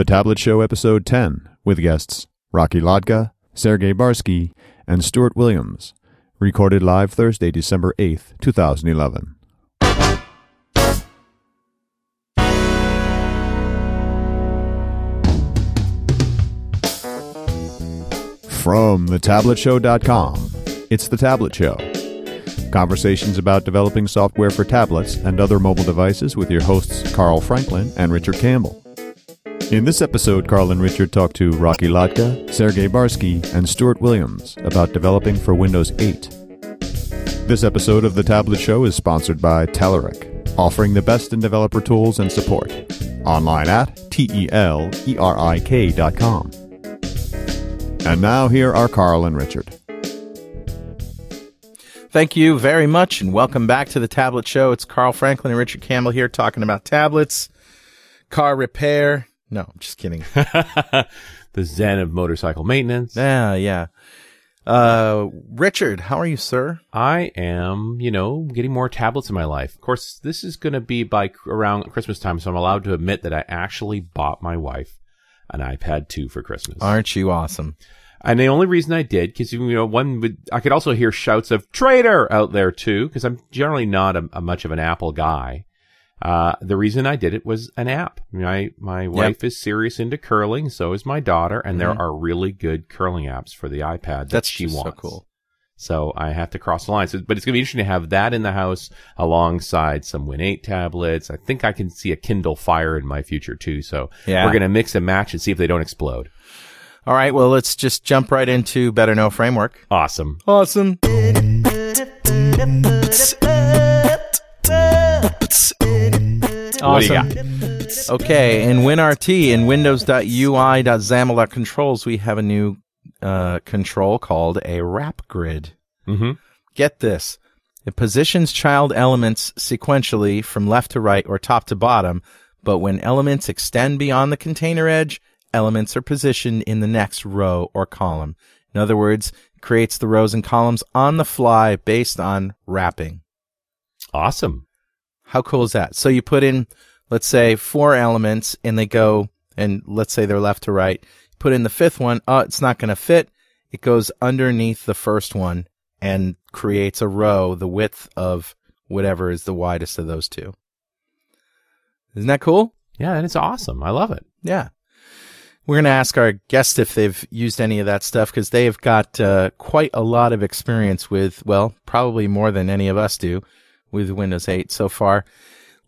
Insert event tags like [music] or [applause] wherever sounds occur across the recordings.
The Tablet Show, Episode 10, with guests Rocky Lhotka, Sergey Barskiy, and Stuart Williams. Recorded live Thursday, December 8th, 2011. From thetabletshow.com, it's The Tablet Show. Conversations about developing software for tablets and other mobile devices with your hosts Carl Franklin and Richard Campbell. In this episode, Carl and Richard talk to Rocky Lhotka, Sergey Barskiy, and Stuart Williams about developing for Windows 8. This episode of The Tablet Show is sponsored by Telerik, offering the best in developer tools and support. Online at T-E-L-E-R-I-K dot com. And now here are Carl and Richard. Thank you very much, and welcome back to the Tablet Show. It's Carl Franklin and Richard Campbell here talking about tablets, car repair. No, I'm just kidding. [laughs] the zen of motorcycle maintenance. yeah, yeah. Uh, Richard, how are you, sir? I am, you know, getting more tablets in my life. Of course, this is going to be by around Christmas time, so I'm allowed to admit that I actually bought my wife an iPad 2 for Christmas. Aren't you awesome? And the only reason I did, because you know, one would, I could also hear shouts of traitor out there too, because I'm generally not a, a, much of an Apple guy. Uh, the reason I did it was an app. My my yep. wife is serious into curling, so is my daughter, and mm-hmm. there are really good curling apps for the iPad that That's she wants. So cool. So I have to cross the line. So, but it's going to be interesting to have that in the house alongside some Win 8 tablets. I think I can see a Kindle Fire in my future too. So yeah. we're going to mix and match and see if they don't explode. All right. Well, let's just jump right into Better Know Framework. Awesome. Awesome. Awesome. Okay, in WinRT in Windows.UI.XAML.controls, we have a new uh, control called a wrap grid. Mm-hmm. Get this. It positions child elements sequentially from left to right or top to bottom, but when elements extend beyond the container edge, elements are positioned in the next row or column. In other words, creates the rows and columns on the fly based on wrapping. Awesome. How cool is that? So you put in, let's say, four elements and they go, and let's say they're left to right. Put in the fifth one. Oh, it's not going to fit. It goes underneath the first one and creates a row the width of whatever is the widest of those two. Isn't that cool? Yeah, and it's awesome. I love it. Yeah. We're going to ask our guests if they've used any of that stuff because they have got uh, quite a lot of experience with, well, probably more than any of us do with Windows 8 so far.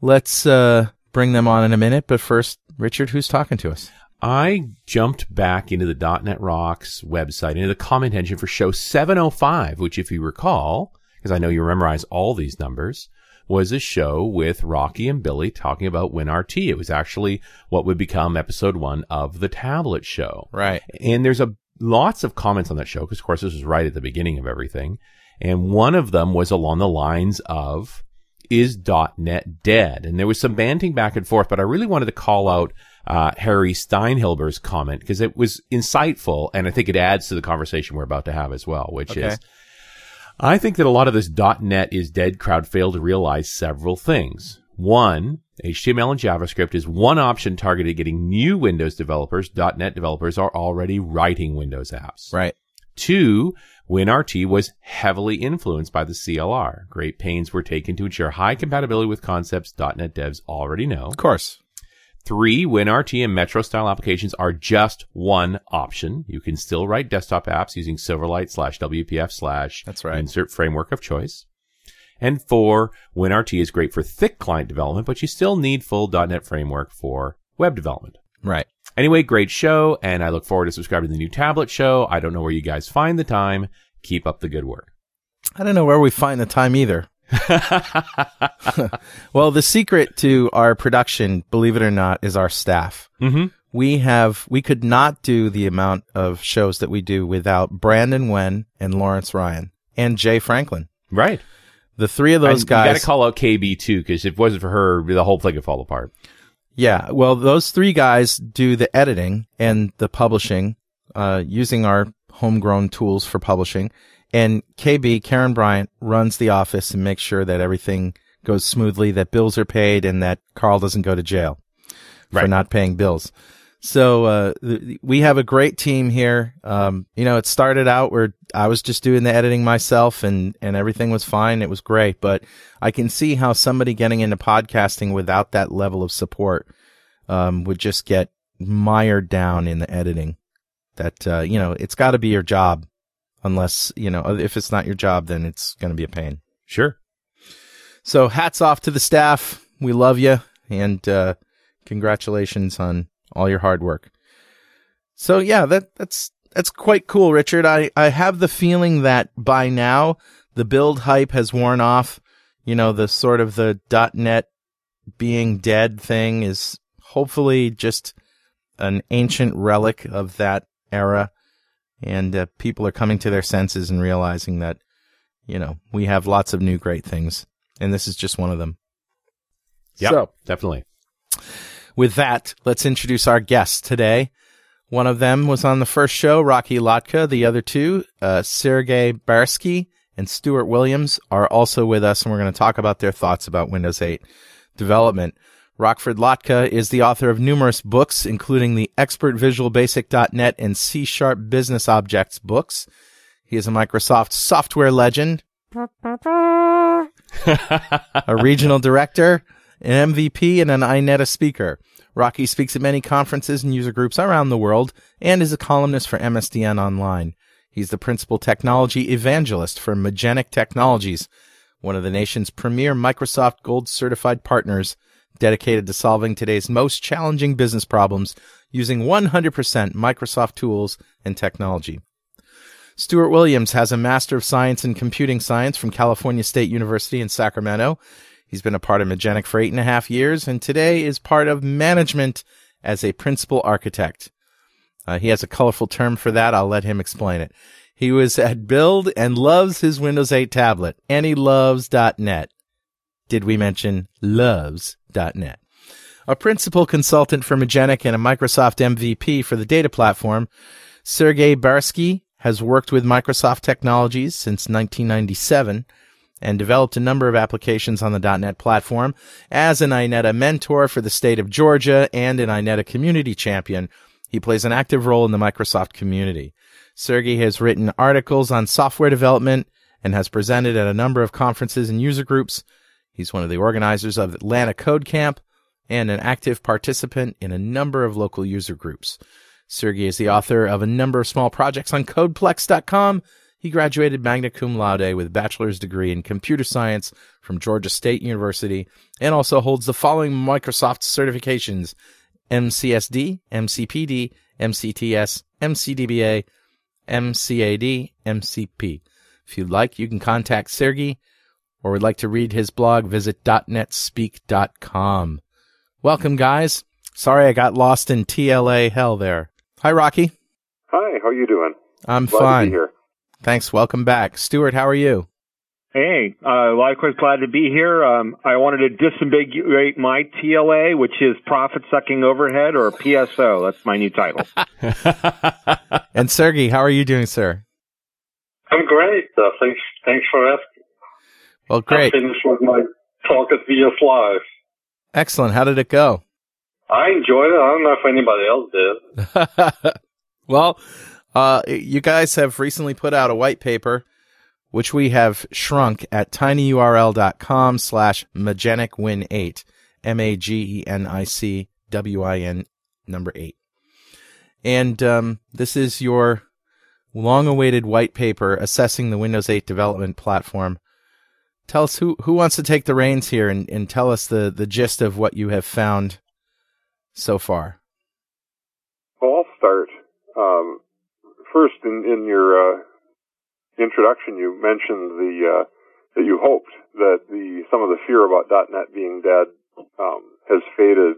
Let's uh, bring them on in a minute. But first, Richard, who's talking to us? I jumped back into the .NET Rocks website, into the comment engine for show 705, which, if you recall, because I know you memorize all these numbers, was a show with Rocky and Billy talking about WinRT. It was actually what would become episode one of the tablet show. Right. And there's a lots of comments on that show because, of course, this was right at the beginning of everything. And one of them was along the lines of, is .NET dead? And there was some banting back and forth, but I really wanted to call out uh, Harry Steinhilber's comment because it was insightful, and I think it adds to the conversation we're about to have as well, which okay. is, I think that a lot of this .NET is dead crowd failed to realize several things. One, HTML and JavaScript is one option targeted at getting new Windows developers. .NET developers are already writing Windows apps. Right. Two, WinRT was heavily influenced by the CLR. Great pains were taken to ensure high compatibility with concepts .NET devs already know. Of course. Three, WinRT and Metro style applications are just one option. You can still write desktop apps using Silverlight slash WPF slash That's right. insert framework of choice. And four, WinRT is great for thick client development, but you still need full .NET framework for web development. Right. Anyway, great show, and I look forward to subscribing to the new tablet show. I don't know where you guys find the time. Keep up the good work. I don't know where we find the time either. [laughs] [laughs] well, the secret to our production, believe it or not, is our staff. Mm-hmm. We have, we could not do the amount of shows that we do without Brandon Wen and Lawrence Ryan and Jay Franklin. Right. The three of those and guys. You got to call out KB too, because if it wasn't for her, the whole thing would fall apart. Yeah. Well, those three guys do the editing and the publishing, uh, using our homegrown tools for publishing. And KB, Karen Bryant, runs the office and makes sure that everything goes smoothly, that bills are paid, and that Carl doesn't go to jail right. for not paying bills. So uh, th- we have a great team here. Um, you know, it started out where I was just doing the editing myself, and and everything was fine. It was great, but I can see how somebody getting into podcasting without that level of support um, would just get mired down in the editing. That uh, you know, it's got to be your job, unless you know if it's not your job, then it's going to be a pain. Sure. So hats off to the staff. We love you, and uh, congratulations on all your hard work. So yeah, that that's that's quite cool, Richard. I I have the feeling that by now the build hype has worn off. You know, the sort of the .NET being dead thing is hopefully just an ancient relic of that era, and uh, people are coming to their senses and realizing that you know we have lots of new great things, and this is just one of them. Yeah, So- definitely. With that, let's introduce our guests today. One of them was on the first show, Rocky Lhotka. The other two, uh, Sergey Barskiy and Stuart Williams, are also with us, and we're going to talk about their thoughts about Windows 8 development. Rockford Lhotka is the author of numerous books, including the Expert Visual Basic.net and C Sharp Business Objects books. He is a Microsoft software legend, [laughs] a regional director, an MVP, and an INETA speaker. Rocky speaks at many conferences and user groups around the world and is a columnist for MSDN Online. He's the principal technology evangelist for Magenic Technologies, one of the nation's premier Microsoft Gold certified partners dedicated to solving today's most challenging business problems using 100% Microsoft tools and technology. Stuart Williams has a Master of Science in Computing Science from California State University in Sacramento. He's been a part of Magenic for eight and a half years and today is part of management as a principal architect. Uh, he has a colorful term for that. I'll let him explain it. He was at Build and loves his Windows 8 tablet and he loves .NET. Did we mention loves.net? A principal consultant for Magenic and a Microsoft MVP for the data platform, Sergey Barskiy has worked with Microsoft Technologies since 1997 and developed a number of applications on the .NET platform as an INETA mentor for the state of Georgia and an INETA community champion. He plays an active role in the Microsoft community. Sergey has written articles on software development and has presented at a number of conferences and user groups. He's one of the organizers of Atlanta Code Camp and an active participant in a number of local user groups. Sergey is the author of a number of small projects on Codeplex.com. He graduated magna cum laude with a bachelor's degree in computer science from Georgia State University and also holds the following Microsoft certifications MCSD, MCPD, MCTS, MCDBA, MCAD, MCP. If you'd like, you can contact Sergey or would like to read his blog, visit .netspeak.com. Welcome, guys. Sorry I got lost in TLA hell there. Hi, Rocky. Hi, how are you doing? I'm Glad fine. To be here. Thanks. Welcome back. Stuart, how are you? Hey, uh, likewise glad to be here. Um, I wanted to disambiguate my TLA, which is profit sucking overhead or PSO. That's my new title. [laughs] [laughs] And Sergey, how are you doing, sir? I'm great. Uh, thanks, thanks for asking. Well, great. I great. finished with my talk at VS Live. Excellent. How did it go? I enjoyed it. I don't know if anybody else did. [laughs] well, uh, you guys have recently put out a white paper, which we have shrunk at tinyurl.com slash magenicwin8, M-A-G-E-N-I-C-W-I-N number eight. And, um, this is your long-awaited white paper assessing the Windows 8 development platform. Tell us who, who wants to take the reins here and, and tell us the, the gist of what you have found so far. Well, I'll start. Um, first, in, in your uh, introduction, you mentioned the uh, that you hoped that the some of the fear about .NET being dead um, has faded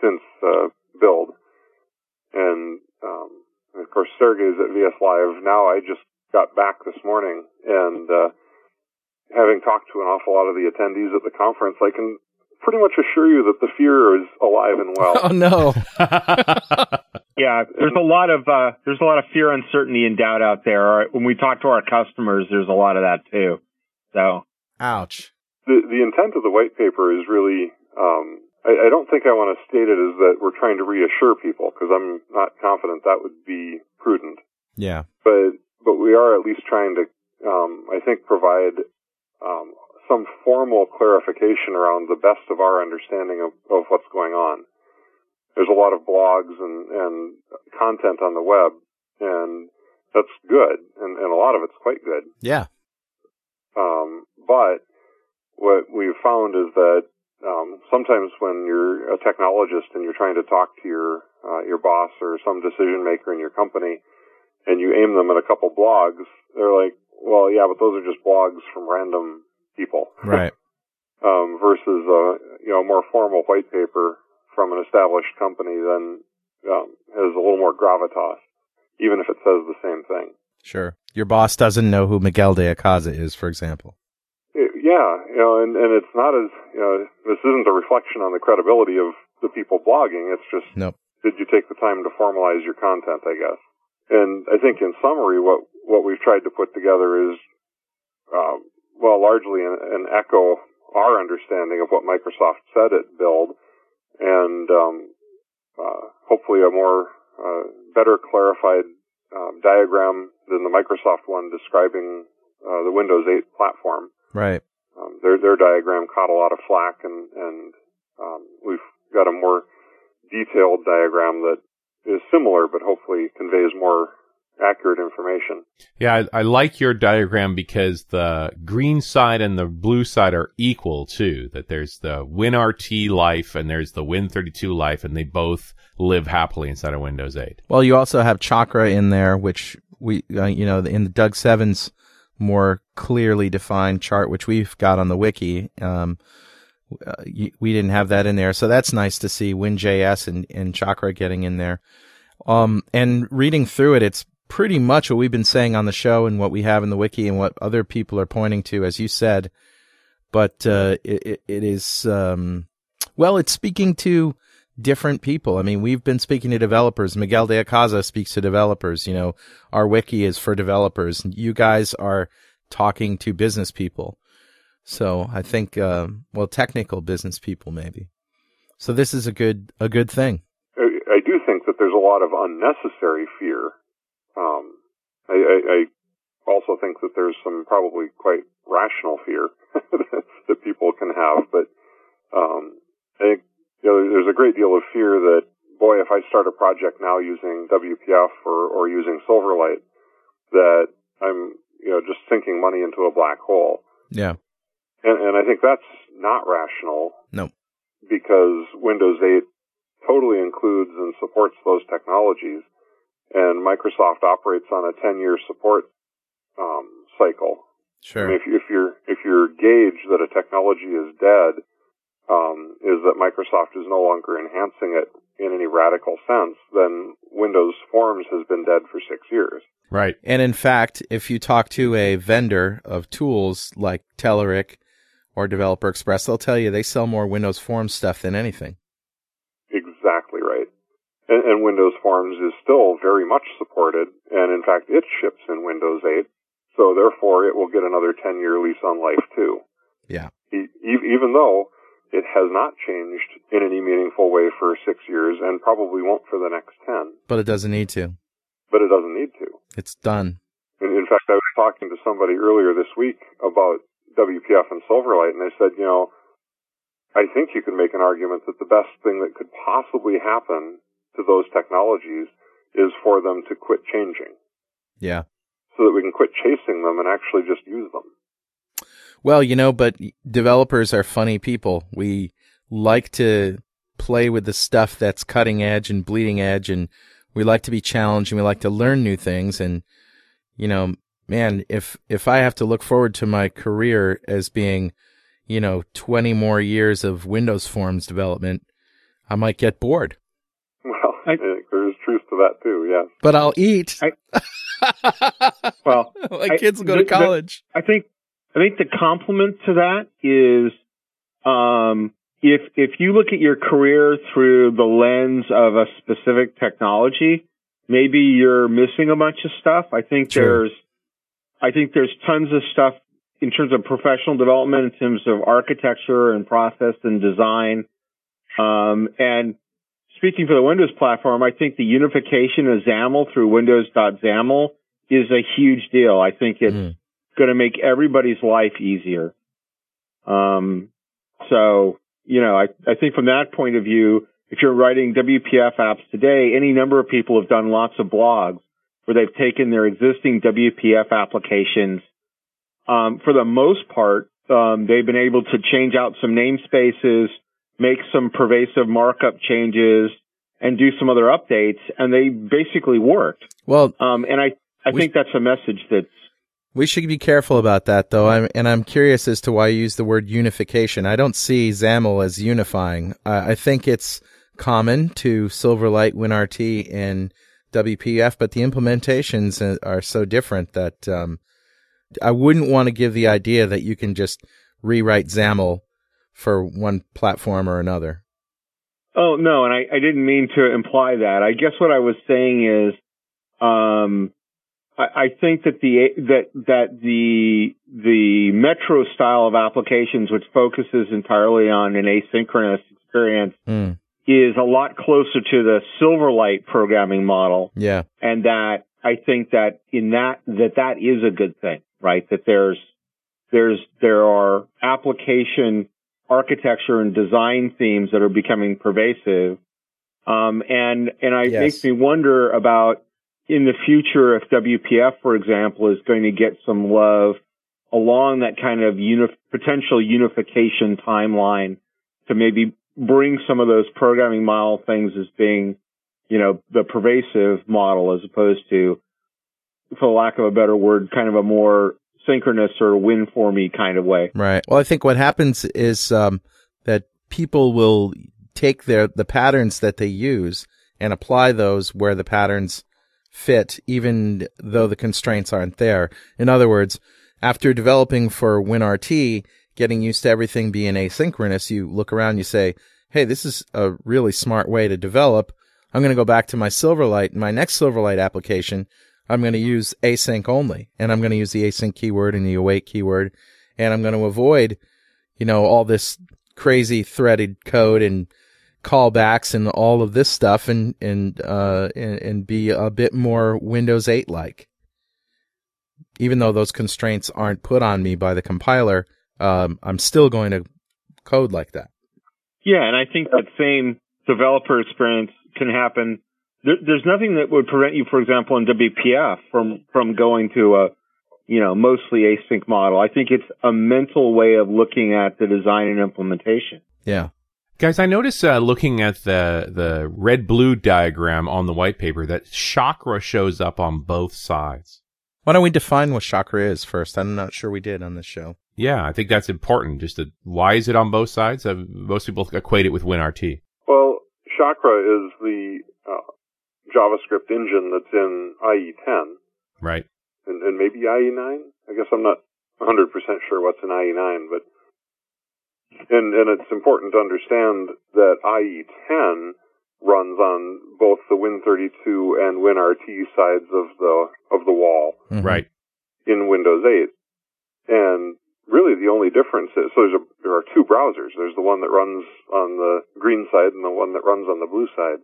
since uh, build, and um, of course Sergey's at VS Live now. I just got back this morning, and uh, having talked to an awful lot of the attendees at the conference, I can pretty much assure you that the fear is alive and well. [laughs] Oh no. [laughs] yeah, there's a lot of uh, there's a lot of fear, uncertainty, and doubt out there. When we talk to our customers, there's a lot of that too. So Ouch. the the intent of the white paper is really um, I, I don't think I want to state it as that we're trying to reassure people because I'm not confident that would be prudent. Yeah. But but we are at least trying to, um, I think, provide um, some formal clarification around the best of our understanding of, of what's going on. There's a lot of blogs and, and content on the web, and that's good, and, and a lot of it's quite good. Yeah. Um, but what we've found is that um, sometimes when you're a technologist and you're trying to talk to your uh, your boss or some decision maker in your company, and you aim them at a couple blogs, they're like, "Well, yeah, but those are just blogs from random people." Right. [laughs] um, versus a you know more formal white paper from an established company then um, has a little more gravitas, even if it says the same thing. Sure. Your boss doesn't know who Miguel de Icaza is, for example. It- yeah, you know, and, and it's not as you know, this isn't a reflection on the credibility of the people blogging. It's just Nope. did you take the time to formalize your content? I guess. And I think in summary, what what we've tried to put together is, um, well, largely an, an echo our understanding of what Microsoft said at Build, and um, uh, hopefully a more uh, better clarified um, diagram than the Microsoft one describing uh, the Windows 8 platform. Right. Um, their their diagram caught a lot of flack, and and um, we've got a more detailed diagram that is similar, but hopefully conveys more accurate information. Yeah, I, I like your diagram because the green side and the blue side are equal too. That there's the WinRT life and there's the Win32 life, and they both live happily inside of Windows 8. Well, you also have Chakra in there, which we, uh, you know, in the Doug Seven's more clearly defined chart, which we've got on the wiki. Um, uh, we didn't have that in there, so that's nice to see WinJS and, and Chakra getting in there. Um, and reading through it, it's pretty much what we've been saying on the show and what we have in the wiki and what other people are pointing to, as you said. But uh, it, it, is um, well, it's speaking to different people. I mean, we've been speaking to developers. Miguel de Icaza speaks to developers. You know, our wiki is for developers. You guys are talking to business people. So I think, uh, well, technical business people maybe. So this is a good a good thing. I do think that there's a lot of unnecessary fear. Um, I, I, I also think that there's some probably quite rational fear [laughs] that people can have, but um, I think you know, there's a great deal of fear that, boy, if I start a project now using WPF or, or using Silverlight, that I'm, you know, just sinking money into a black hole. Yeah. And, and I think that's not rational. No. Because Windows 8 totally includes and supports those technologies, and Microsoft operates on a 10-year support um, cycle. I Sure. mean, if, if your if your gauge that a technology is dead um, is that Microsoft is no longer enhancing it in any radical sense, then Windows Forms has been dead for six years. Right. And in fact, if you talk to a vendor of tools like Telerik or Developer Express, they'll tell you they sell more Windows Forms stuff than anything. And, and Windows Forms is still very much supported, and in fact, it ships in Windows 8. So therefore, it will get another 10-year lease on life too. Yeah. E- even though it has not changed in any meaningful way for six years, and probably won't for the next 10. But it doesn't need to. But it doesn't need to. It's done. In, in fact, I was talking to somebody earlier this week about WPF and Silverlight, and they said, you know, I think you can make an argument that the best thing that could possibly happen to those technologies is for them to quit changing, Yeah. so that we can quit chasing them and actually just use them. Well, you know, but developers are funny people. We like to play with the stuff that's cutting edge and bleeding edge, and we like to be challenged and we like to learn new things. And, you know, man, if, if I have to look forward to my career as being, you know, 20 more years of Windows Forms development, I might get bored, I- I think there's truth to that too. Yes. but I'll eat. [laughs] Well, my kids will go to the- the- college. I think I think the complement to that is um, if if you look at your career through the lens of a specific technology, maybe you're missing a bunch of stuff. I think True. there's I think there's tons of stuff in terms of professional development, in terms of architecture and process and design Um, and speaking for the Windows platform, I think the unification of XAML through Windows.XAML is a huge deal. I think it's Mm. going to make everybody's life easier. Um, so, you know, I, I think from that point of view, if you're writing WPF apps today, any number of people have done lots of blogs where they've taken their existing WPF applications. Um, for the most part, um, they've been able to change out some namespaces, make some pervasive markup changes, and do some other updates, and they basically worked. Well, Um, and I, I We- think that's a message that's we should be careful about that, though. I'm, and I'm curious as to why you use the word unification. I don't see XAML as unifying. I I think it's common to Silverlight, WinRT, and WPF, but the implementations uh, are so different that um, I wouldn't want to give the idea that you can just rewrite XAML for one platform or another. Oh no, and I, I didn't mean to imply that. I guess what I was saying is, um, I, I think that the that that the the Metro style of applications, which focuses entirely on an asynchronous experience, Mm, is a lot closer to the Silverlight programming model, yeah. and that I think that in that that that is a good thing, right? That there's there's there are application architecture and design themes that are becoming pervasive. Um, and and it Yes. makes me wonder about in the future if WPF, for example, is going to get some love along that kind of uni- potential unification timeline to maybe bring some of those programming model things as being, you know, the pervasive model as opposed to, for lack of a better word, kind of a more synchronous or win for me kind of way. Right. Well, I think what happens is um, that people will take their the patterns that they use and apply those where the patterns fit, even though the constraints aren't there. In other words, after developing for WinRT, getting used to everything being asynchronous, you look around, you say, "Hey, this is a really smart way to develop." I'm going to go back to my Silverlight, my next Silverlight application. I'm going to use async only, and I'm going to use the async keyword and the await keyword, and I'm going to avoid, you know, all this crazy threaded code and callbacks and all of this stuff, and and uh and, and be a bit more Windows 8 like. Even though those constraints aren't put on me by the compiler, um, I'm still going to code like that. Yeah, and I think that same developer experience can happen. There, there's nothing that would prevent you, for example, in WPF from from going to a you know mostly async model. I think it's a mental way of looking at the design and implementation. Yeah. Guys, I noticed uh, looking at the the red blue diagram on the white paper that chakra shows up on both sides. Why don't we define what chakra is first? I'm not sure we did on this show. Yeah, I think that's important. Just to, why is it on both sides? Uh, most people equate it with WinRT. Well, Chakra is the uh, JavaScript engine that's in IE10 Right. and, and maybe IE9. I guess I'm not 100% sure what's in IE9, but and and it's important to understand that IE10 runs on both the Win32 and WinRT sides of the of the wall Mhm. Right. in Windows 8. And really the only difference is, so there's a, there are two browsers. There's the one that runs on the green side and the one that runs on the blue side.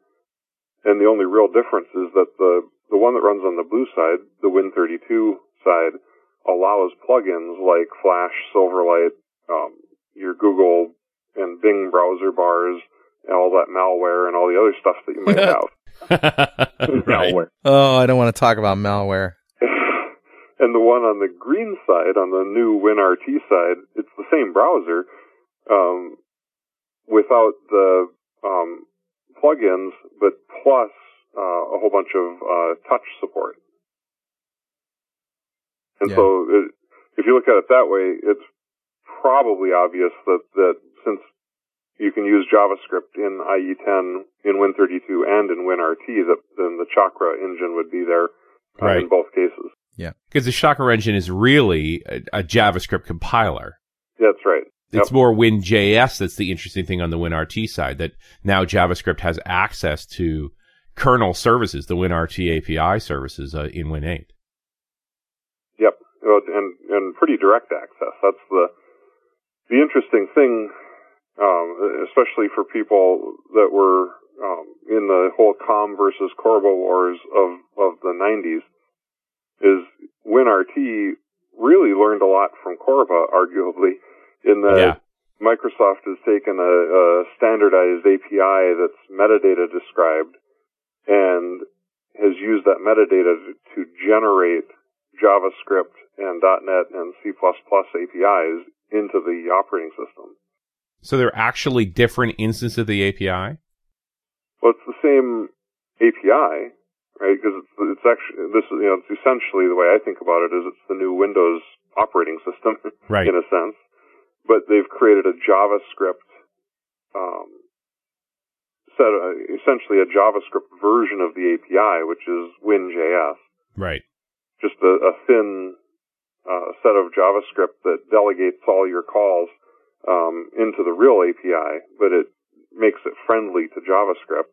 And the only real difference is that the, the one that runs on the blue side, the Win32 side, allows plugins like Flash, Silverlight, um, your Google and Bing browser bars, and all that malware and all the other stuff that you might [laughs] have. [laughs] Malware. Oh, I don't want to talk about malware. [laughs] and the one on the green side, on the new WinRT side, it's the same browser, um, without the um, plugins, but plus uh, a whole bunch of uh, touch support. And Yeah. so, it, if you look at it that way, it's probably obvious that that since you can use JavaScript in IE10, in Win32, and in WinRT, that then the Chakra engine would be there uh, Right. in both cases. Yeah, because the Chakra engine is really a, a JavaScript compiler. That's right. It's Yep. more WinJS that's the interesting thing on the WinRT side that now JavaScript has access to kernel services, the WinRT API services uh, in Win8. Yep, and and pretty direct access. That's the the interesting thing um, especially for people that were um, in the whole COM versus Corba wars of of the 90s, is WinRT really learned a lot from Corba, arguably, in that Yeah. Microsoft has taken a, a standardized API that's metadata described and has used that metadata to, generate JavaScript and .NET and C++ APIs into the operating system. So they're actually different instances of the API? Well, it's the same API, right? Because it's, it's actually this is you know it's essentially the way I think about it is it's the new Windows operating system Right. [laughs] in a sense, but they've created a JavaScript um, set, of, essentially a JavaScript version of the API, which is WinJS, Right. just a, a thin uh, set of JavaScript that delegates all your calls um, into the real API, but it makes it friendly to JavaScript.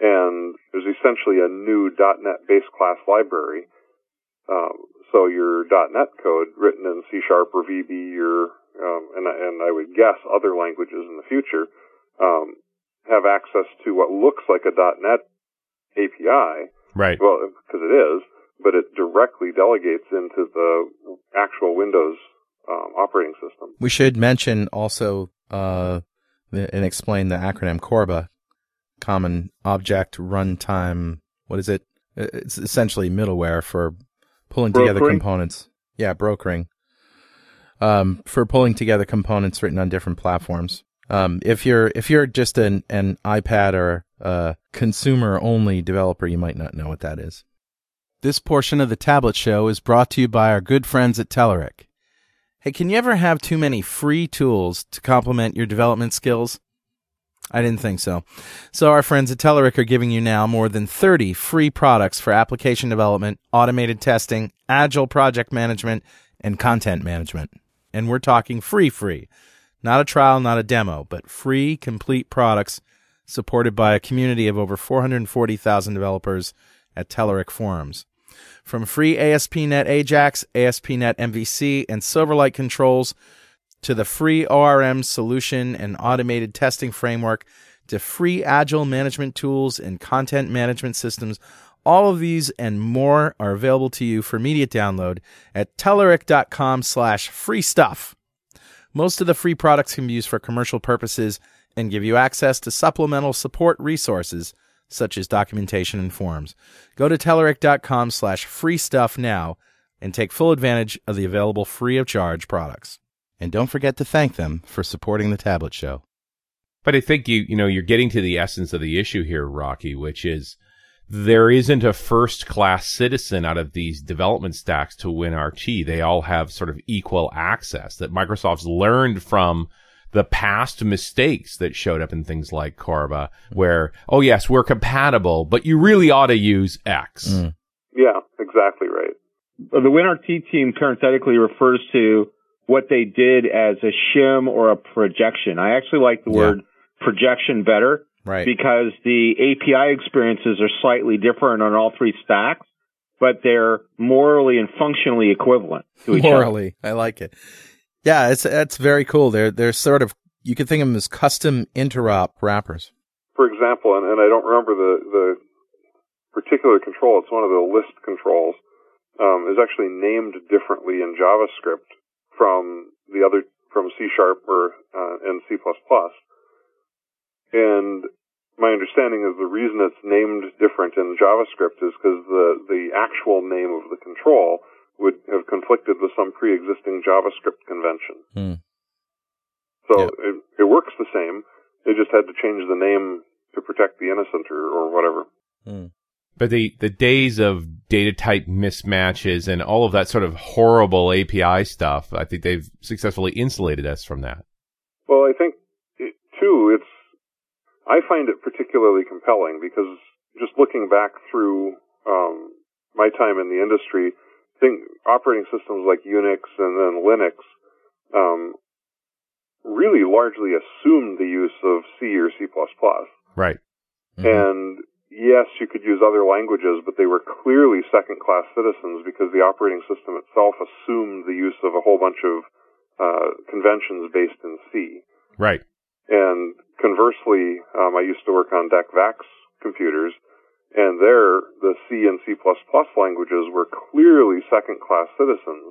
And there's essentially a new .NET base class library. Um, so your .NET code written in C Sharp or VB or um, and, I- and I would guess other languages in the future um, have access to what looks like a .NET API, Right. well, because it is, but it directly delegates into the actual Windows um, operating system. We should mention also uh, and explain the acronym CORBA, Common Object Runtime. What is it? It's essentially middleware for pulling together components. Yeah, brokering. Um, for pulling together components written on different platforms. Um, if you're if you're just an an iPad or a consumer only developer, you might not know what that is. This portion of the Tablet Show is brought to you by our good friends at Telerik. Hey, can you ever have too many free tools to complement your development skills? I didn't think so. So our friends at Telerik are giving you now more than 30 free products for application development, automated testing, agile project management, and content management. And we're talking free free. Not a trial, not a demo, but free complete products supported by a community of over 440,000 developers at Telerik forums. From free ASP.NET Ajax, ASP.NET MVC, and Silverlight controls to the free ORM solution and automated testing framework to free agile management tools and content management systems. All of these and more are available to you for immediate download at Telerik.com slash free stuff. Most of the free products can be used for commercial purposes and give you access to supplemental support resources such as documentation and forums. Go to Telerik.com slash free stuff now and take full advantage of the available free of charge products. And don't forget to thank them for supporting the Tablet Show. But I think you, you know, you're getting to the essence of the issue here, Rocky, which is there isn't a first class citizen out of these development stacks to WinRT. They all have sort of equal access that Microsoft's learned from the past mistakes that showed up in things like Corba, where, oh yes, we're compatible, but you really ought to use X. Mm. Yeah, exactly right. the WinRT team parenthetically refers to what they did as a shim or a projection. I actually like the Yeah. word projection better Right. because the API experiences are slightly different on all three stacks, but they're morally and functionally equivalent to each other. Morally, I like it. Yeah, it's that's very cool. They're they're sort of you could think of them as custom interop wrappers. For example, and, and I don't remember the, the particular control, it's one of the list controls, um, is actually named differently in JavaScript from the other, from C Sharp or, uh, and C++. And my understanding is the reason it's named different in JavaScript is because the, the actual name of the control would have conflicted with some pre-existing JavaScript convention. Hmm. So Yep. it, it works the same. They just had to change the name to protect the innocent or, or whatever. But the, the days of data type mismatches and all of that sort of horrible API stuff, I think they've successfully insulated us from that. Well, I think it, too, it's I find it particularly compelling because just looking back through um, my time in the industry, think operating systems like Unix and then Linux um, really largely assumed the use of C or C++. Right. Mhm. And yes, you could use other languages, but they were clearly second class citizens because the operating system itself assumed the use of a whole bunch of uh, conventions based in C. Right. And conversely, um, I used to work on DEC DECVAX computers, and there the C and C++ languages were clearly second-class citizens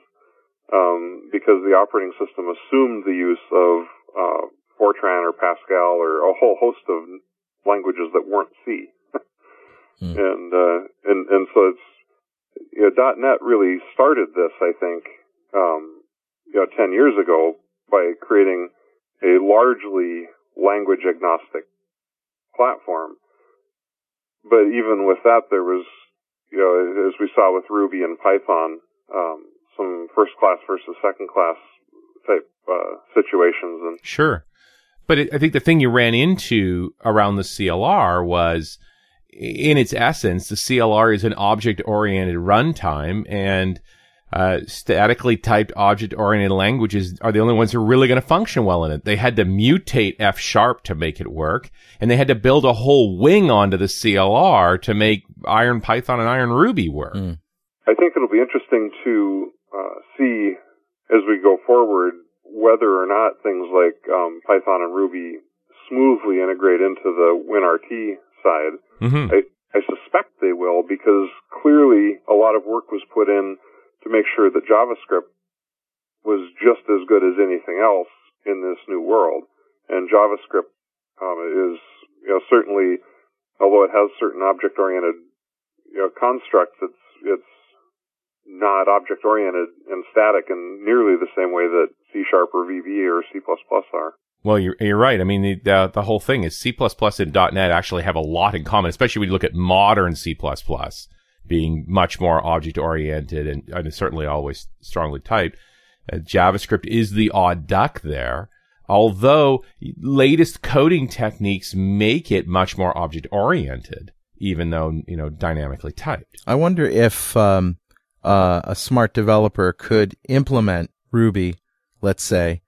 um, because the operating system assumed the use of uh, Fortran or Pascal or a whole host of languages that weren't C. Hmm. [laughs] And uh, and and so it's you know, .NET really started this, I think, um, you know, ten years ago by creating a largely language agnostic platform. But even with that, there was, you know, as we saw with Ruby and Python, um, some first class versus second class type uh, situations. And Sure. But it, I think the thing you ran into around the CLR was, in its essence, the CLR is an object-oriented runtime, and uh, statically typed object-oriented languages are the only ones that are really going to function well in it. They had to mutate F sharp to make it work, and they had to build a whole wing onto the CLR to make Iron Python and Iron Ruby work. Mm. I think it'll be interesting to uh, see as we go forward whether or not things like um, Python and Ruby smoothly integrate into the WinRT side. hmm I, I suspect they will because clearly a lot of work was put in to make sure that JavaScript was just as good as anything else in this new world. And JavaScript um, is, you know, certainly, although it has certain object-oriented, you know, constructs, it's it's not object-oriented and static in nearly the same way that C Sharp or VB or C++ are. Well, you're, you're right. I mean, the, the, the whole thing is C++ and .NET actually have a lot in common, especially when you look at modern C++, being much more object oriented and, and certainly always strongly typed. Uh, JavaScript is the odd duck there. Although latest coding techniques make it much more object oriented, even though, you know, dynamically typed. I wonder if um, uh, a smart developer could implement Ruby, let's say,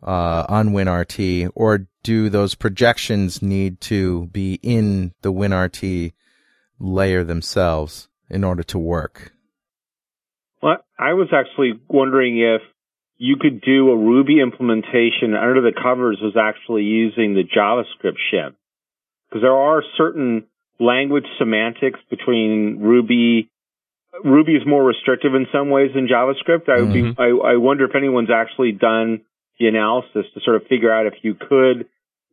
uh, on WinRT, or do those projections need to be in the WinRT layer themselves in order to work? Well, I was actually wondering if you could do a Ruby implementation under the covers was actually using the JavaScript shim. Because there are certain language semantics between Ruby. Ruby is more restrictive in some ways than JavaScript. I would be, mm-hmm. I, I wonder if anyone's actually done the analysis to sort of figure out if you could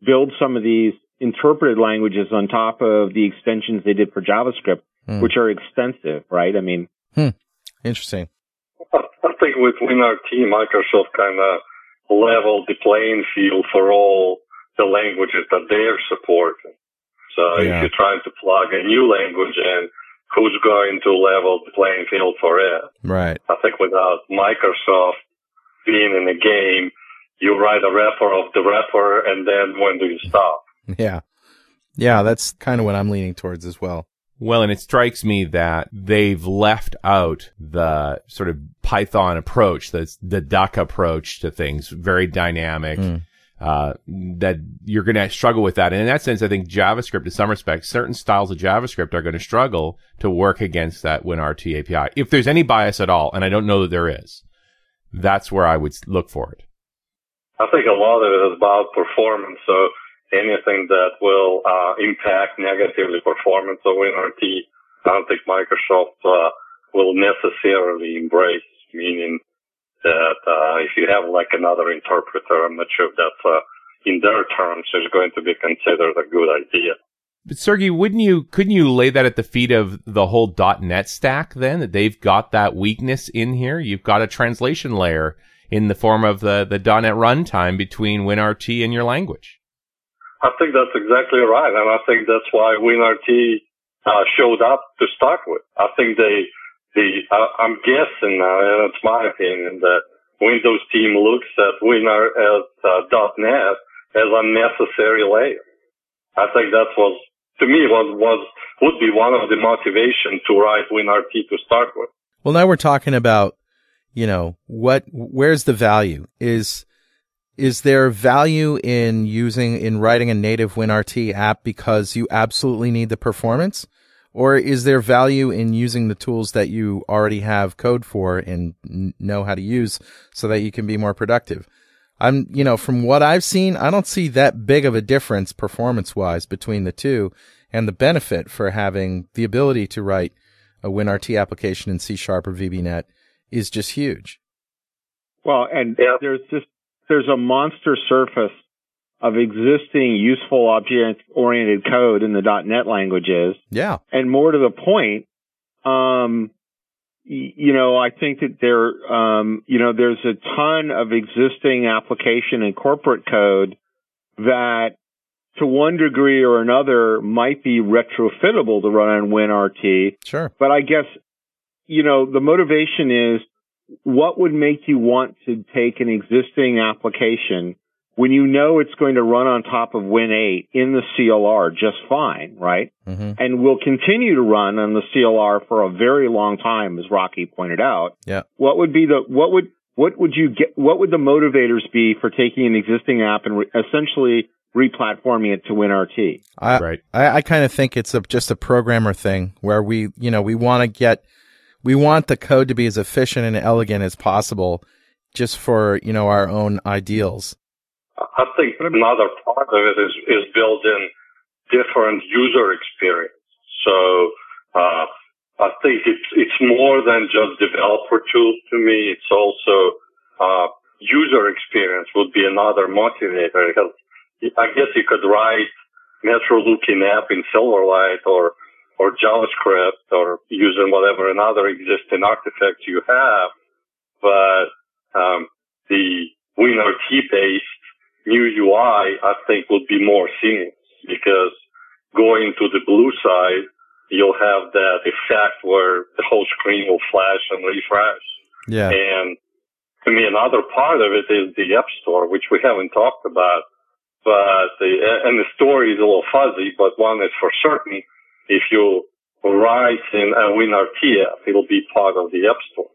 build some of these interpreted languages on top of the extensions they did for JavaScript, Hmm. which are extensive, right? I mean, Interesting. I I think with WinRT, Microsoft kind of leveled the playing field for all the languages that they're supporting. So Yeah. if you're trying to plug a new language in, who's going to level the playing field for it? Right. I think without Microsoft being in the game, you write a wrapper of the wrapper, and then when do you stop? [laughs] Yeah. Yeah, that's kind of what I'm leaning towards as well. Well, and it strikes me that they've left out the sort of Python approach, the the duck approach to things, very dynamic. Mm. Uh, that you're going to struggle with that. And in that sense, I think JavaScript, in some respects, certain styles of JavaScript are going to struggle to work against that WinRT API. If there's any bias at all, and I don't know that there is, that's where I would look for it. I think a lot of it is about performance. So anything that will uh, impact negatively performance of WinRT, I don't think Microsoft uh, will necessarily embrace. Meaning that uh, if you have like another interpreter, I'm not sure if that's uh, in their terms is going to be considered a good idea. But Sergey, wouldn't you, couldn't you lay that at the feet of the whole .NET stack then? That they've got that weakness in here? You've got a translation layer in the form of the, the .NET runtime between WinRT and your language. I think that's exactly right, and I think that's why WinRT uh, showed up to start with. I think they, the, uh, I'm guessing now, and it's my opinion that Windows team looks at Winr at uh, .NET as a necessary layer. I think that was, to me, was was would be one of the motivation to write WinRT to start with. Well, now we're talking about, you know, what, where's the value? Is, is there value in using, in writing a native WinRT app because you absolutely need the performance? Or is there value in using the tools that you already have code for and know how to use so that you can be more productive? I'm, you know, from what I've seen, I don't see that big of a difference performance wise between the two and the benefit for having the ability to write a WinRT application in C sharp or VBNet is just huge. Well, and Yeah. there's just there's a monster surface of existing useful object oriented code in the .NET languages, Yeah. and more to the point, um, y- you know, I think that there, um, you know, there's a ton of existing application and corporate code that, to one degree or another, might be retrofittable to run on WinRT. Sure. But I guess, you know, the motivation is what would make you want to take an existing application when you know it's going to run on top of Win8 in the CLR just fine, right? hmm And will continue to run on the CLR for a very long time, as Rocky pointed out. Yeah. What would be the, what would, what would you get, what would the motivators be for taking an existing app and re- essentially replatforming it to WinRT? I, right. I, I kind of think it's a, just a programmer thing where we, you know, we want to get, we want the code to be as efficient and elegant as possible just for, you know, our own ideals. I think another part of it is, is built in different user experience. So, uh, I think it's, it's more than just developer tool to me. It's also, uh, user experience would be another motivator. Because I guess you could write Metro looking app in Silverlight or, or JavaScript or using whatever another existing artifact you have. But, um, the WinRT based new UI, I think would be more seamless because going to the blue side, you'll have that effect where the whole screen will flash and refresh. Yeah. And to me, another part of it is the App Store, which we haven't talked about. But the, and the story is a little fuzzy, but one is for certain. If you write in a WinRT app, it'll be part of the App Store.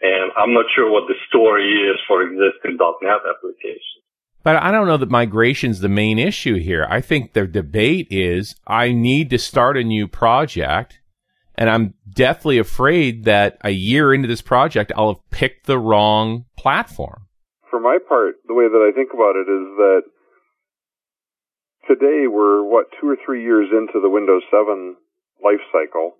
And I'm not sure what the story is for existing .NET applications. But I don't know that migration's the main issue here. I think the debate is I need to start a new project and I'm deathly afraid that a year into this project I'll have picked the wrong platform. For my part, the way that I think about it is that today we're what two or three years into the Windows 7 life cycle,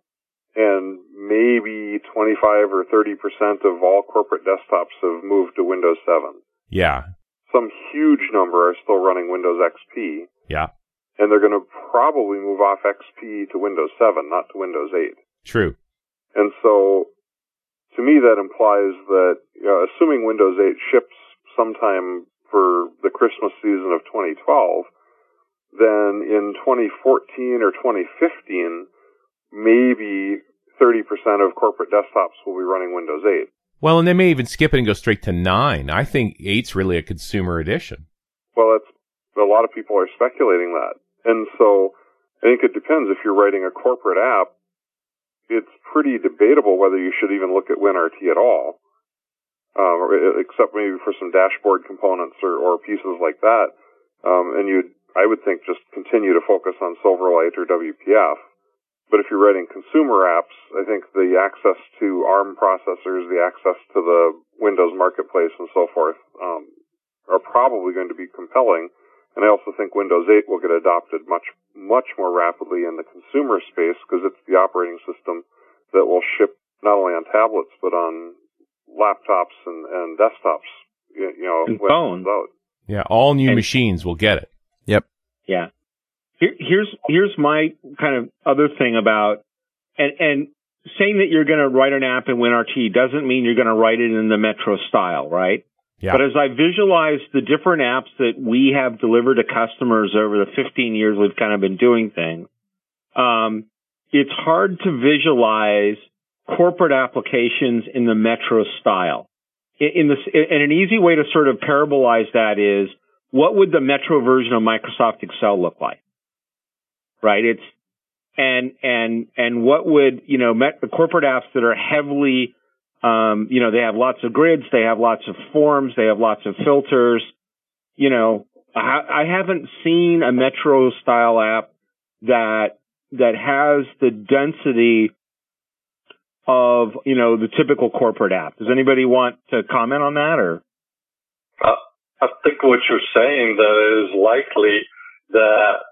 and maybe 25 or 30 percent of all corporate desktops have moved to Windows 7. Yeah. Some huge number are still running Windows XP, Yeah. and they're going to probably move off XP to Windows 7, not to Windows 8. True. And so, to me, that implies that, you know, assuming Windows 8 ships sometime for the Christmas season of 2012, then in 2014 or 2015, maybe 30% of corporate desktops will be running Windows 8. Well, and they may even skip it and go straight to nine. I think eight's really a consumer edition. Well, that's a lot of people are speculating that, and so I think it depends. If you're writing a corporate app, it's pretty debatable whether you should even look at WinRT at all, um, except maybe for some dashboard components or, or pieces like that. Um, and you, I would think, just continue to focus on Silverlight or WPF. But if you're writing consumer apps, I think the access to ARM processors, the access to the Windows marketplace, and so forth um, are probably going to be compelling. And I also think Windows 8 will get adopted much, much more rapidly in the consumer space because it's the operating system that will ship not only on tablets but on laptops and, and desktops. You, you know, And phones. out. Yeah. All new And- machines will get it. Yeah. Here, here's here's my kind of other thing about and and saying that you're going to write an app in WinRT doesn't mean you're going to write it in the Metro style, right? Yeah. But as I visualize the different apps that we have delivered to customers over the 15 years we've kind of been doing things, um, it's hard to visualize corporate applications in the Metro style. In, in this, and an easy way to sort of parabolize that is, what would the Metro version of Microsoft Excel look like? Right? It's, and, and, and what would, you know, met, the corporate apps that are heavily, um, you know, they have lots of grids, they have lots of forms, they have lots of filters. You know, I, I haven't seen a Metro style app that, that has the density of, you know, the typical corporate app. Does anybody want to comment on that or? Uh, I think what you're saying that it is likely that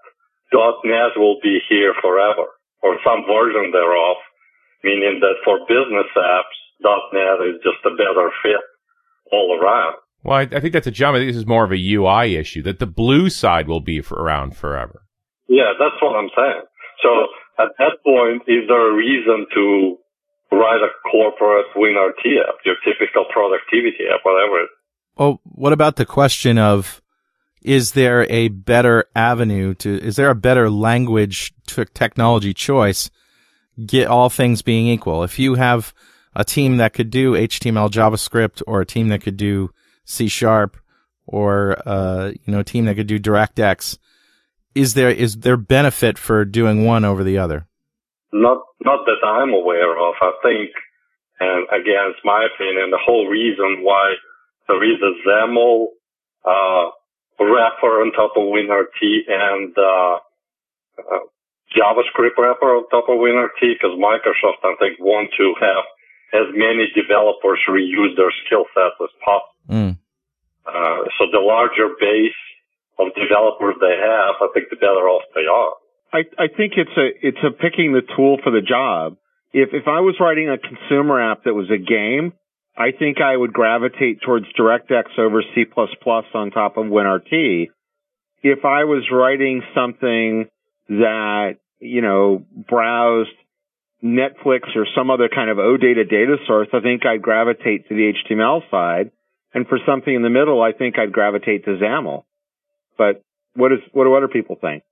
.NET will be here forever, or some version thereof, meaning that for business apps, .NET is just a better fit all around. Well, I, I think that's a jump. I think this is more of a UI issue that the blue side will be for, around forever. Yeah, that's what I'm saying. So at that point, is there a reason to write a corporate WinRT app, your typical productivity app, whatever? Well, what about the question of is there a better avenue to, is there a better language to technology choice? Get all things being equal. If you have a team that could do HTML, JavaScript, or a team that could do C sharp, or uh, you know, a team that could do DirectX, is there is there benefit for doing one over the other? Not not that I'm aware of. I think, and again, it's my opinion. The whole reason why there is a XAML uh, wrapper on top of WinRT and uh, uh, JavaScript wrapper on top of WinRT because Microsoft, I think, want to have as many developers reuse their skill sets as possible. Mm. Uh, so the larger base of developers they have, I think the better off they are. I, I think it's a it's a picking the tool for the job. If if I was writing a consumer app that was a game, I think I would gravitate towards DirectX over C++ on top of WinRT. If I was writing something that, you know, browsed Netflix or some other kind of OData data source, I think I'd gravitate to the HTML side. And for something in the middle, I think I'd gravitate to XAML. But what is what do other people think?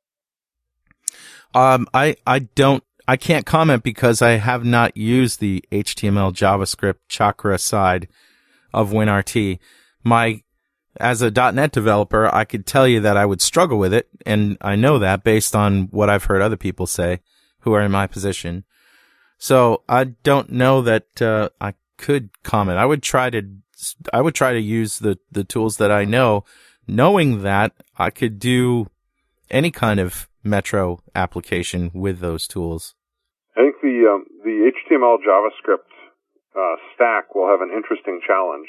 Um, I I don't I can't comment because I have not used the HTML JavaScript Chakra side of WinRT. My as a .NET developer, I could tell you that I would struggle with it, and I know that based on what I've heard other people say who are in my position. So I don't know that uh, I could comment. I would try to I would try to use the the tools that I know, knowing that I could do any kind of Metro application with those tools. I think the um, the HTML JavaScript uh, stack will have an interesting challenge.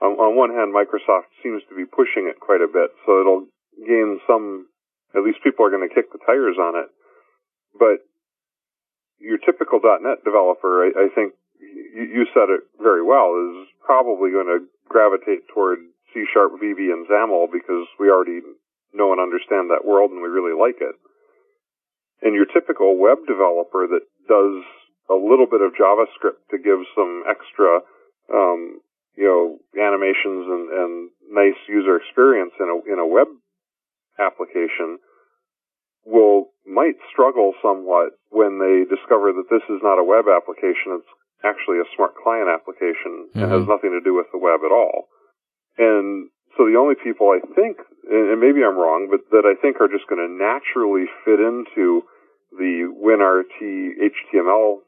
On one hand, Microsoft seems to be pushing it quite a bit, so it'll gain some. At least people are going to kick the tires on it. But your typical .NET developer, I, I think you, you said it very well, is probably going to gravitate toward C Sharp, VB, and XAML because we already know and understand that world and we really like it. And your typical web developer that does a little bit of JavaScript to give some extra, um, you know, animations and, and nice user experience in a in a web application will might struggle somewhat when they discover that this is not a web application; it's actually a smart client application mm-hmm. and has nothing to do with the web at all. And so the only people I think, and maybe I'm wrong, but that I think are just going to naturally fit into the WinRT HTML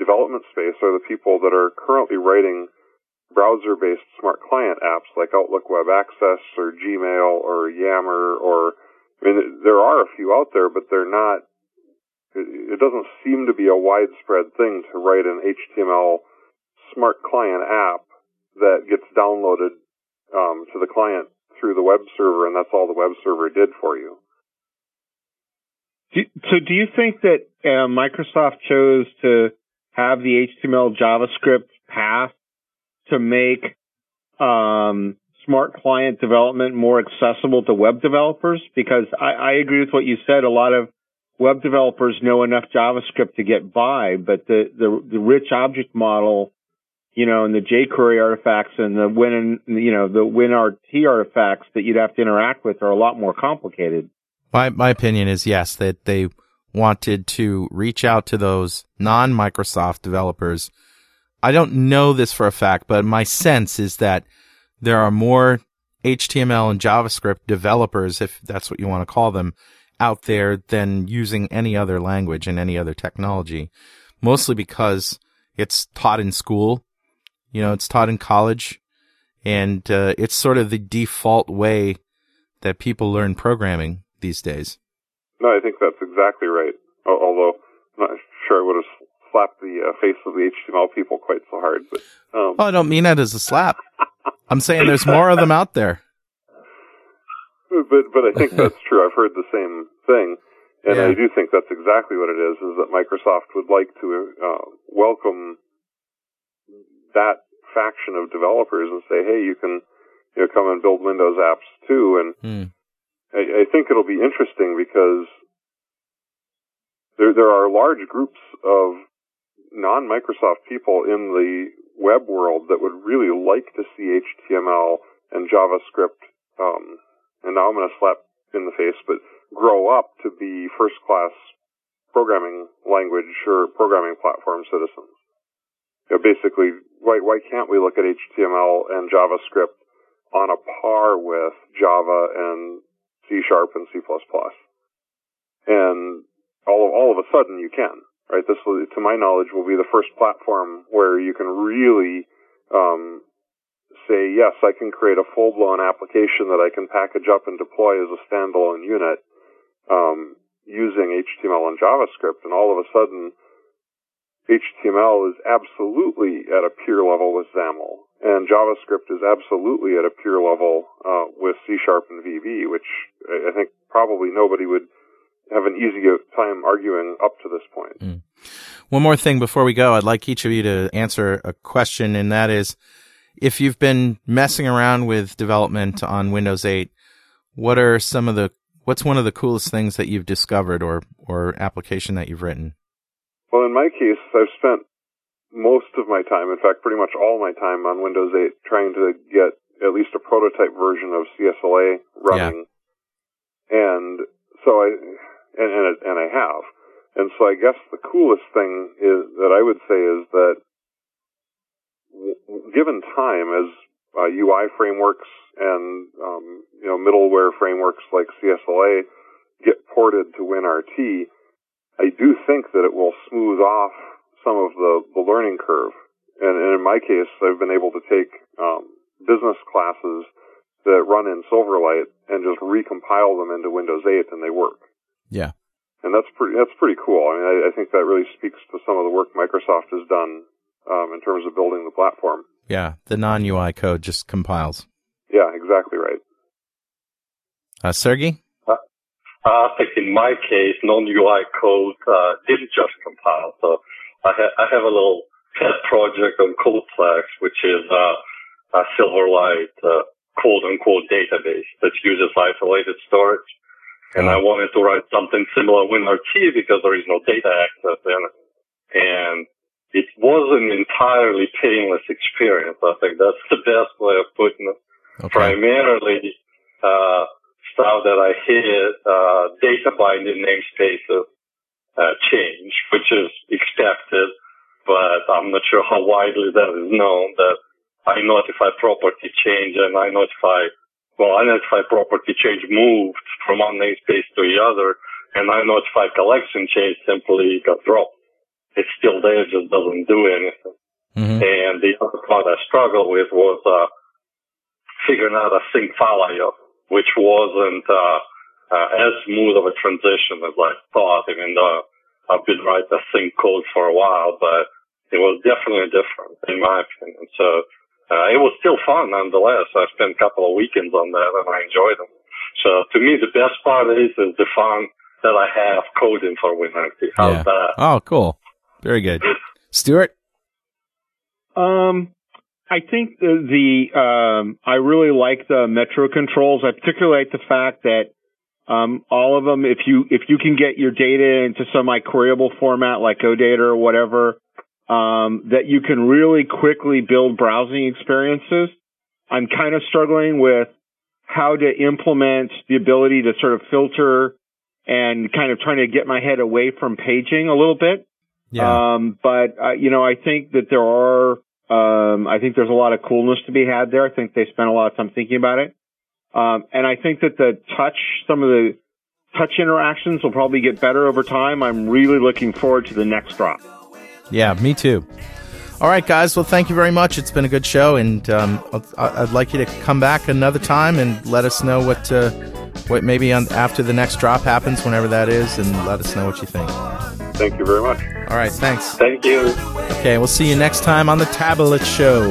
development space are the people that are currently writing browser-based smart client apps like Outlook Web Access or Gmail or Yammer or, I mean, there are a few out there, but they're not, it doesn't seem to be a widespread thing to write an HTML smart client app that gets downloaded um, to the client through the web server, and that's all the web server did for you. Do, so, do you think that uh, Microsoft chose to have the HTML JavaScript path to make um, smart client development more accessible to web developers? Because I, I agree with what you said. A lot of web developers know enough JavaScript to get by, but the, the, the rich object model you know, and the jQuery artifacts and the Win, you know, the WinRT artifacts that you'd have to interact with are a lot more complicated. My my opinion is yes that they wanted to reach out to those non-Microsoft developers. I don't know this for a fact, but my sense is that there are more HTML and JavaScript developers, if that's what you want to call them, out there than using any other language and any other technology. Mostly because it's taught in school you know, it's taught in college and uh, it's sort of the default way that people learn programming these days. No, I think that's exactly right. Although I'm not sure I would have slapped the uh, face of the HTML people quite so hard. But um. oh, I don't mean that as a slap. I'm saying there's more of them out there. [laughs] but but I think that's true. I've heard the same thing, and Yeah. I do think that's exactly what it is. Is that Microsoft would like to uh, welcome that faction of developers and say, hey, you can you know come and build Windows apps too. And Hmm. I, I think it'll be interesting because there there are large groups of non Microsoft people in the web world that would really like to see HTML and JavaScript. Um, and now I'm going to slap in the face, but grow up to be first class programming language or programming platform citizens. You know, basically, why why can't we look at HTML and JavaScript on a par with Java and C sharp and C++? And all of, all of a sudden you can, right? This, will, to my knowledge, will be the first platform where you can really um, say, yes, I can create a full-blown application that I can package up and deploy as a standalone unit um, using HTML and JavaScript, and all of a sudden, HTML is absolutely at a peer level with XAML, and JavaScript is absolutely at a peer level uh, with C Sharp and VB, which I think probably nobody would have an easy time arguing up to this point. One more thing before we go, I'd like each of you to answer a question, and that is, if you've been messing around with development on Windows 8, what are some of the what's one of the coolest things that you've discovered or or application that you've written? Well, in my case, I've spent most of my time, in fact, pretty much all my time on Windows 8 trying to get at least a prototype version of CSLA running. And so I, and, and, it, and I have. And so I guess the coolest thing is that I would say is that given time as uh, UI frameworks and, um, you know, middleware frameworks like CSLA get ported to WinRT, I do think that it will smooth off some of the, the learning curve. And, and in my case, I've been able to take um, business classes that run in Silverlight and just recompile them into Windows 8 and they work. Yeah. And that's pretty, that's pretty cool. I mean, I, I think that really speaks to some of the work Microsoft has done um, in terms of building the platform. Yeah, the non-UI code just compiles. Yeah, exactly right. Uh, Sergey? I think in my case, non-UI code uh, didn't just compile. So I, ha- I have a little pet project on CodePlex, which is uh, a Silverlight uh, quote-unquote database that uses isolated storage. And I wanted to write something similar with WinRT because there is no data access in it. And it was an entirely painless experience. I think that's the best way of putting it. Okay. Primarily, uh, stuff that I hit, uh, data binding namespaces, uh, change, which is expected, but I'm not sure how widely that is known that I notify property change and I notify, well, I notify property change moved from one namespace to the other and I notify collection change simply got dropped. It's still there, just doesn't do anything. hmm And the other part I struggled with was uh, figuring out a sync file IO, which wasn't uh, uh, as smooth of a transition as I thought, even though I've been writing async code for a while, but it was definitely different in my opinion. So uh, it was still fun nonetheless. I spent a couple of weekends on that and I enjoyed them. So to me, the best part is, is the fun that I have coding for WinRT. How's Yeah. that? Oh, cool. Very good. Stuart? Um, I think the, the um, I really like the metro controls. I particularly like the fact that um, all of them, if you if you can get your data into semi queryable format like OData or whatever, um, that you can really quickly build browsing experiences. I'm kind of struggling with how to implement the ability to sort of filter and kind of trying to get my head away from paging a little bit. Yeah. Um, but uh, you know, I think that there are. Um, I think there's a lot of coolness to be had there. I think they spent a lot of time thinking about it. Um, and I think that the touch, some of the touch interactions will probably get better over time. I'm really looking forward to the next drop. Yeah, me too. All right, guys. Well, thank you very much. It's been a good show, and um, I'd like you to come back another time and let us know what uh, what maybe on, after the next drop happens, whenever that is, and let us know what you think. Thank you very much. All right, thanks. Thank you. Okay, we'll see you next time on the Tablet Show.